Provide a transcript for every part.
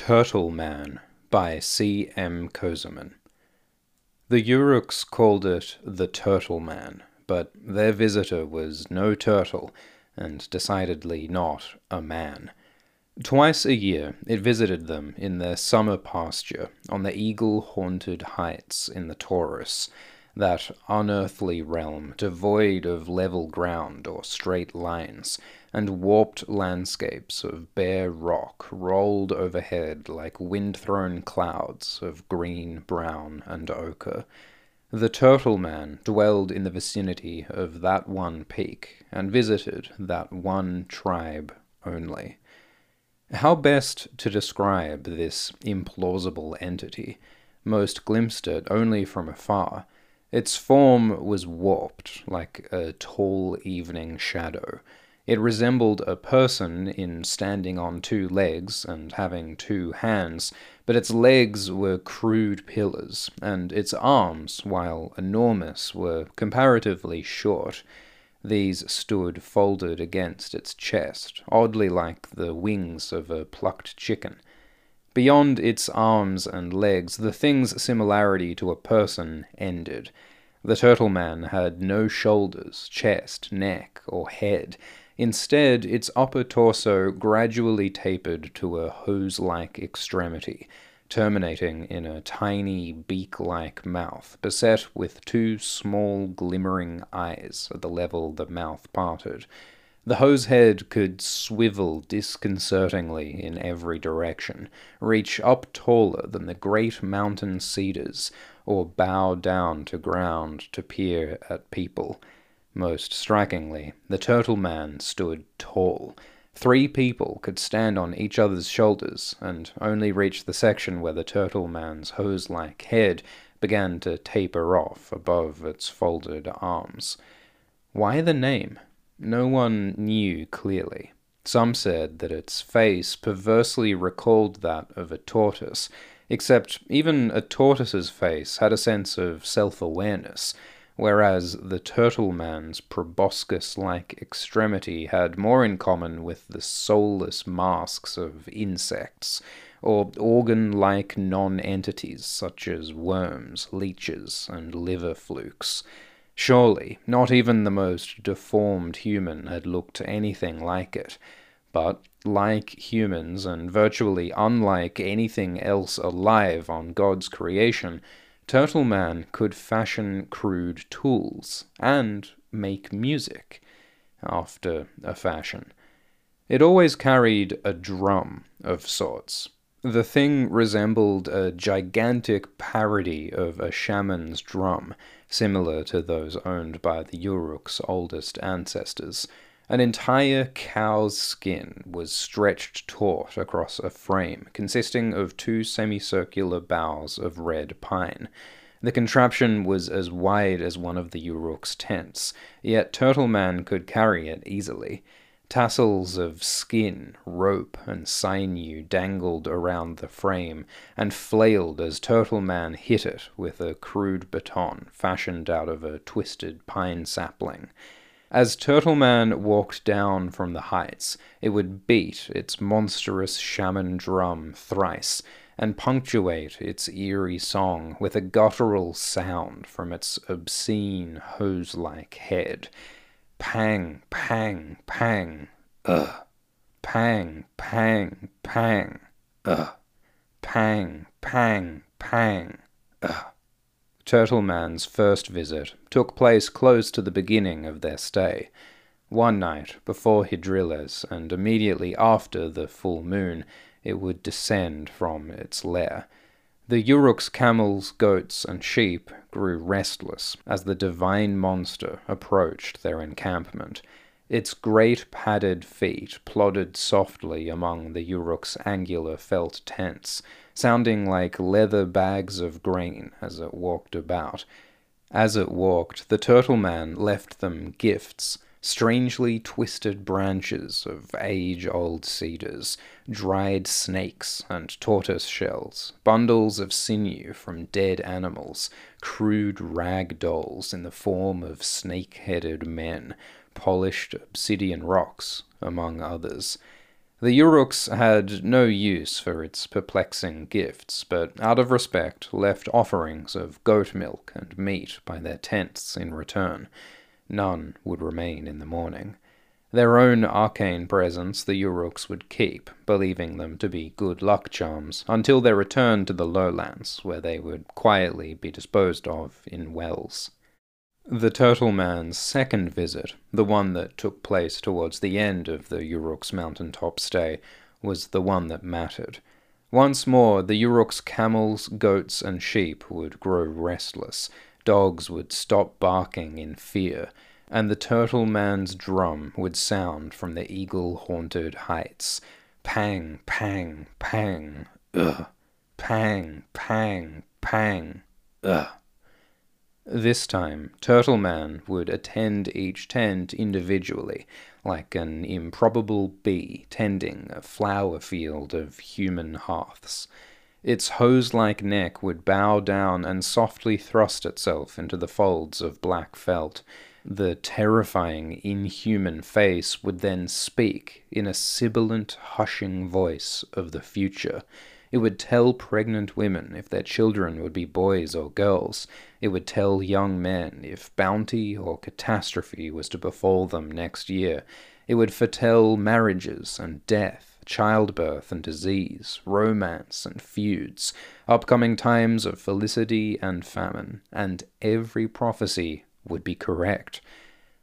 Turtle Man by C. M. Kösemen. The Uruks called it the Turtle Man, but their visitor was no turtle, and decidedly not a man. Twice a year it visited them in their summer pasture on the eagle haunted heights in the Taurus, that unearthly realm devoid of level ground or straight lines, and warped landscapes of bare rock rolled overhead like wind-thrown clouds of green, brown, and ochre. The Turtle Man dwelled in the vicinity of that one peak, and visited that one tribe only. How best to describe this implausible entity? Most glimpsed it only from afar. Its form was warped, like a tall evening shadow. It resembled a person in standing on two legs and having two hands, but its legs were crude pillars, and its arms, while enormous, were comparatively short. These stood folded against its chest, oddly like the wings of a plucked chicken. Beyond its arms and legs, the thing's similarity to a person ended. The turtle man had no shoulders, chest, neck, or head. Instead, its upper torso gradually tapered to a hose like extremity, terminating in a tiny beak like mouth, beset with two small glimmering eyes at the level the mouth parted. The hose head could swivel disconcertingly in every direction, reach up taller than the great mountain cedars, or bow down to ground to peer at people. Most strikingly, the turtle man stood tall. Three people could stand on each other's shoulders and only reach the section where the turtle man's hose like head began to taper off above its folded arms. Why the name? No one knew clearly. Some said that its face perversely recalled that of a tortoise, except even a tortoise's face had a sense of self awareness whereas the turtle man's proboscis like extremity had more in common with the soulless masks of insects, or organ like non entities such as worms, leeches, and liver flukes. Surely, not even the most deformed human had looked anything like it, but, like humans and virtually unlike anything else alive on God's creation, Turtle Man could fashion crude tools and make music after a fashion. It always carried a drum of sorts. The thing resembled a gigantic parody of a shaman's drum, similar to those owned by the Uruk's oldest ancestors. An entire cow's skin was stretched taut across a frame consisting of two semicircular boughs of red pine. The contraption was as wide as one of the Uruk's tents, yet Turtle Man could carry it easily. Tassels of skin, rope, and sinew dangled around the frame and flailed as Turtle Man hit it with a crude baton fashioned out of a twisted pine sapling. As Turtle Man walked down from the heights, it would beat its monstrous shaman drum thrice, and punctuate its eerie song with a guttural sound from its obscene hose like head. Pang, pang, pang, ugh. Pang, pang, pang, ugh. Pang, pang, pang, ugh. Turtle Man's first visit took place close to the beginning of their stay. One night, before Hidrellez, and immediately after the full moon, it would descend from its lair. The Uruk's camels, goats, and sheep grew restless as the divine monster approached their encampment. Its great padded feet plodded softly among the Uruk's angular felt tents, sounding like leather bags of grain as it walked about. As it walked, the turtle man left them gifts, strangely twisted branches of age old cedars, dried snakes and tortoise shells, bundles of sinew from dead animals, crude rag dolls in the form of snake headed men, polished obsidian rocks, among others. The Uruks had no use for its perplexing gifts, but out of respect left offerings of goat milk and meat by their tents in return. None would remain in the morning. Their own arcane presents the Uruks would keep, believing them to be good luck charms, until their return to the lowlands, where they would quietly be disposed of in wells. The Turtle Man's second visit, the one that took place towards the end of the Uruk's mountaintop stay, was the one that mattered. Once more, the Uruk's camels, goats, and sheep would grow restless, dogs would stop barking in fear, and the Turtle Man's drum would sound from the eagle haunted heights. Pang, pang, pang, ugh. Pang, pang, pang, ugh. This time, Turtle Man would attend each tent individually, like an improbable bee tending a flower field of human hearths. Its hose like neck would bow down and softly thrust itself into the folds of black felt. The terrifying, inhuman face would then speak in a sibilant, hushing voice of the future. It would tell pregnant women if their children would be boys or girls. It would tell young men if bounty or catastrophe was to befall them next year. It would foretell marriages and death, childbirth and disease, romance and feuds, upcoming times of felicity and famine, and every prophecy would be correct.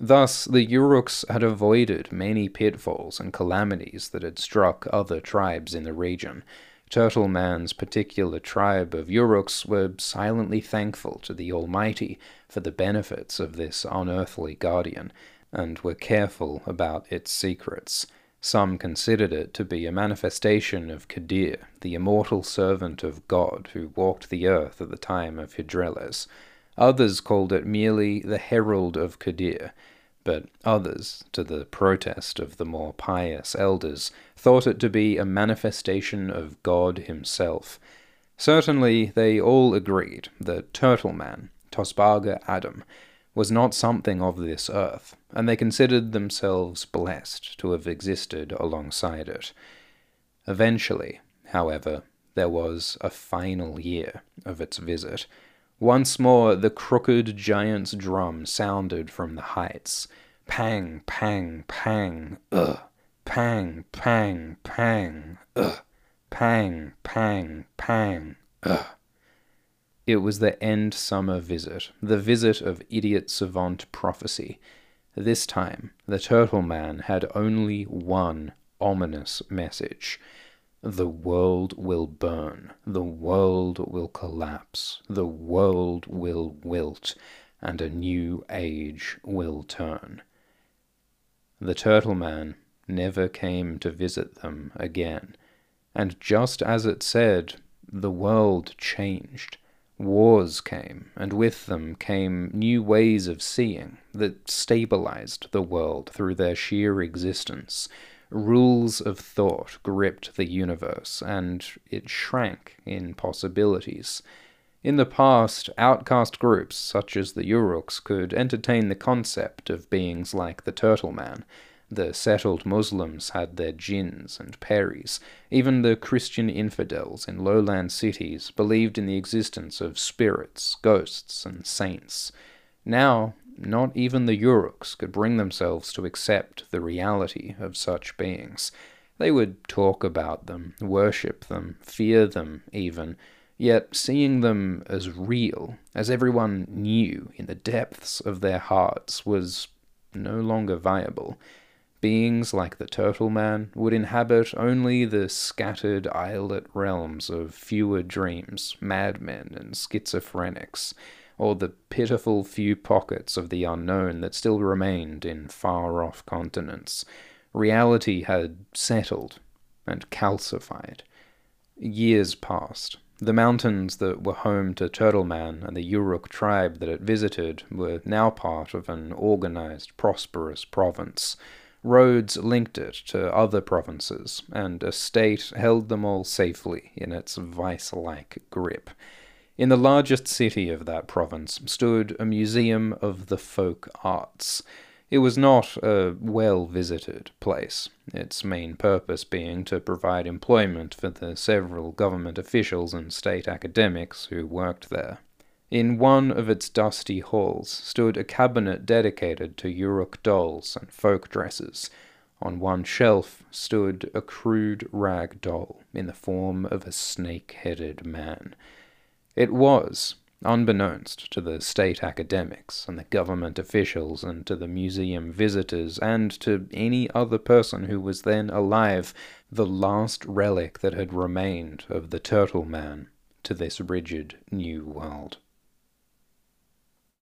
Thus, the Uruks had avoided many pitfalls and calamities that had struck other tribes in the region. Turtle Man's particular tribe of Uruks were silently thankful to the Almighty for the benefits of this unearthly guardian, and were careful about its secrets. Some considered it to be a manifestation of Kadir, the immortal servant of God who walked the earth at the time of Hidrellez. Others called it merely the herald of Kadir, but others, to the protest of the more pious elders, thought it to be a manifestation of God himself. Certainly they all agreed that Turtle Man, Tosbaga Adam, was not something of this earth, and they considered themselves blessed to have existed alongside it. Eventually, however, there was a final year of its visit, once more the crooked giant's drum sounded from the heights. Pang, pang, pang, ugh. Pang, pang, pang, ugh. Pang, pang, pang, ugh. It was the end summer visit, the visit of idiot savant prophecy. This time, the Turtle Man had only one ominous message. The world will burn, the world will collapse, the world will wilt, and a new age will turn. The Turtle Man never came to visit them again, and just as it said, the world changed. Wars came, and with them came new ways of seeing that stabilized the world through their sheer existence rules of thought gripped the universe, and it shrank in possibilities. In the past, outcast groups such as the Uruks could entertain the concept of beings like the Turtle Man. The settled Muslims had their jinns and peris. Even the Christian infidels in lowland cities believed in the existence of spirits, ghosts, and saints. Now, not even the Uruks could bring themselves to accept the reality of such beings. They would talk about them, worship them, fear them even, yet seeing them as real, as everyone knew in the depths of their hearts, was no longer viable. Beings like the Turtle Man would inhabit only the scattered islet realms of fewer dreams, madmen, and schizophrenics or the pitiful few pockets of the unknown that still remained in far off continents. Reality had settled and calcified. Years passed. The mountains that were home to Turtle Man and the Uruk tribe that it visited were now part of an organized, prosperous province. Roads linked it to other provinces, and a state held them all safely in its vice like grip. In the largest city of that province stood a museum of the folk arts. It was not a well visited place, its main purpose being to provide employment for the several government officials and state academics who worked there. In one of its dusty halls stood a cabinet dedicated to Yuruk dolls and folk dresses. On one shelf stood a crude rag doll in the form of a snake headed man. It was, unbeknownst to the state academics and the government officials and to the museum visitors and to any other person who was then alive, the last relic that had remained of the Turtle Man to this rigid new world.